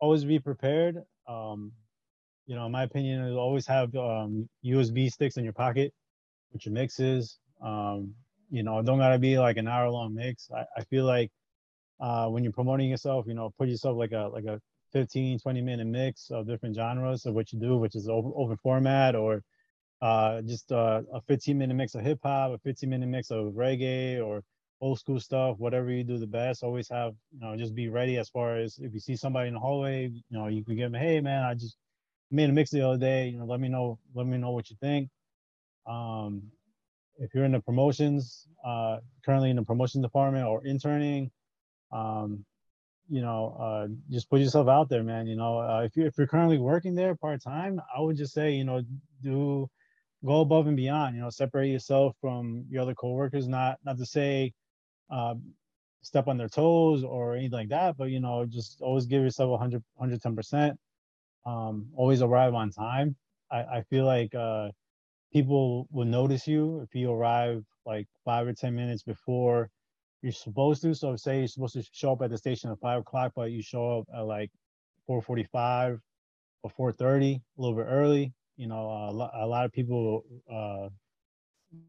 always be prepared. Um, you know, in my opinion, is always have um, USB sticks in your pocket with your mixes. Um, you know, don't gotta be like an hour long mix. I, I feel like uh, when you're promoting yourself, you know, put yourself like a like a 15, 20 minute mix of different genres of what you do, which is open, format or uh, just uh, a 15 minute mix of hip hop, a 15 minute mix of reggae or old school stuff, whatever you do the best. Always have, you know, just be ready as far as if you see somebody in the hallway, you know, you can give them, hey man, I just made a mix the other day. You know, let me know, let me know what you think. Um, if you're in the promotions, uh, currently in the promotion department or interning, um, you know, uh, just put yourself out there, man. You know, uh, if you if you're currently working there part time, I would just say, you know, do go above and beyond. You know, separate yourself from your other coworkers. Not not to say uh, step on their toes or anything like that, but you know, just always give yourself 100 110 percent. Um, always arrive on time. I, I feel like uh, people will notice you if you arrive like five or ten minutes before you're supposed to. So say you're supposed to show up at the station at five o'clock, but you show up at like 4:45 or 4:30, a little bit early. You know, a, lot, a lot of people uh,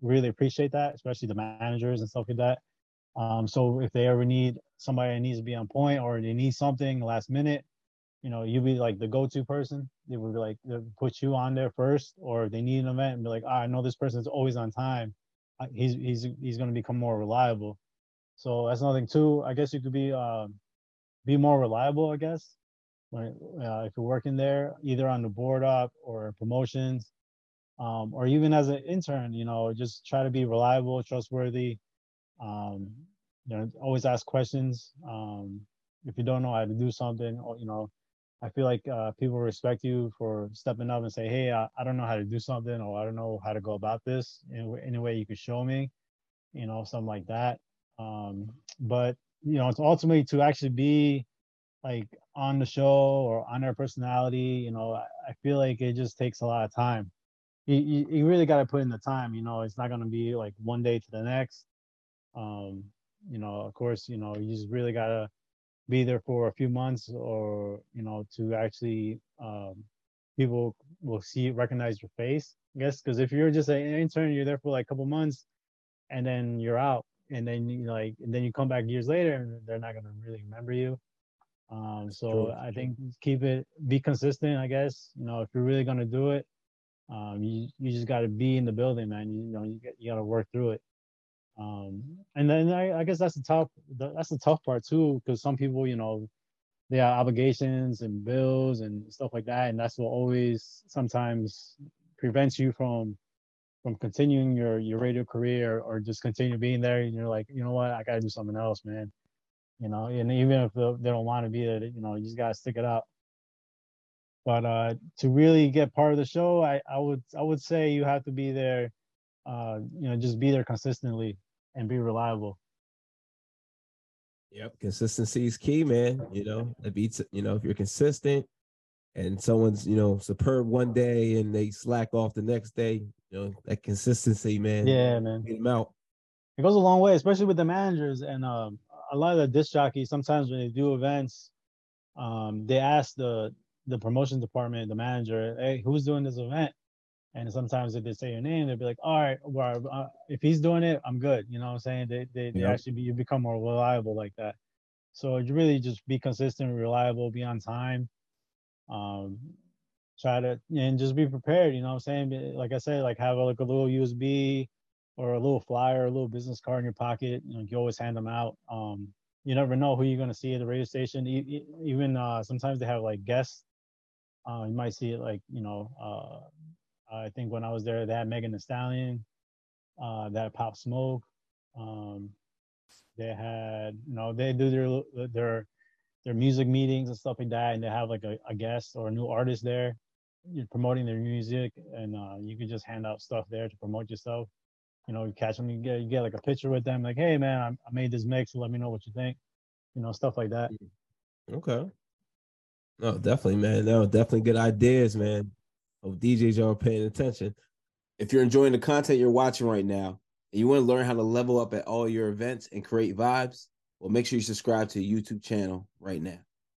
really appreciate that, especially the managers and stuff like that. Um, so if they ever need somebody that needs to be on point or they need something last minute, you know, you be like the go-to person. They would be like put you on there first, or they need an event and be like, oh, I know this person is always on time. He's he's he's going to become more reliable. So that's another thing too. I guess you could be uh, be more reliable. I guess when uh, if you're working there, either on the board op or promotions, um, or even as an intern, you know, just try to be reliable, trustworthy. Um, you know, always ask questions. Um, if you don't know how to do something, or you know, I feel like uh, people respect you for stepping up and say, "Hey, I, I don't know how to do something, or I don't know how to go about this. In any way you could show me, you know, something like that." Um, but you know, it's ultimately to actually be like on the show or on their personality. You know, I, I feel like it just takes a lot of time. You, you, you really got to put in the time. You know, it's not gonna be like one day to the next. Um, you know, of course, you know, you just really gotta be there for a few months or you know to actually um, people will see recognize your face i guess because if you're just an intern you're there for like a couple months and then you're out and then you like and then you come back years later and they're not gonna really remember you. Um, so True. I think keep it, be consistent. I guess you know if you're really gonna do it, um, you you just got to be in the building, man. You, you know you, you got to work through it. Um, and then I, I guess that's the tough that's the tough part too, because some people you know they have obligations and bills and stuff like that, and that's what always sometimes prevents you from from continuing your your radio career or just continue being there and you're like you know what? I gotta do something else man. You know and even if they don't want to be there you know you just gotta stick it out but uh to really get part of the show i i would i would say you have to be there uh you know just be there consistently and be reliable. Yep. Consistency is key man you know it beats you know if you're consistent and someone's you know superb one day and they slack off the next day you know that consistency man yeah man. get them out. It goes a long way especially with the managers and um, a lot of the disc jockeys sometimes when they do events um, they ask the the promotion department the manager hey who's doing this event and sometimes if they say your name they'll be like all right well uh, if he's doing it i'm good you know what i'm saying they they, they actually be, you become more reliable like that so you really just be consistent reliable be on time um, try to and just be prepared. You know what I'm saying? Like I said, like have a, like a little USB or a little flyer, a little business card in your pocket. You know, you always hand them out. Um, you never know who you're gonna see at the radio station. Even uh, sometimes they have like guests. Uh, you might see it like you know. Uh, I think when I was there, they had Megan Thee Stallion. Uh, that Pop Smoke. Um, they had you know they do their their their music meetings and stuff like that, and they have like a, a guest or a new artist there. You're promoting their music, and uh, you can just hand out stuff there to promote yourself. You know, you catch them, you get you get like a picture with them, like, hey man, I, I made this mix. Let me know what you think. You know, stuff like that. Okay. No, definitely, man. No, definitely good ideas, man. Hope DJs are paying attention. If you're enjoying the content you're watching right now, and you want to learn how to level up at all your events and create vibes, well, make sure you subscribe to the YouTube channel right now.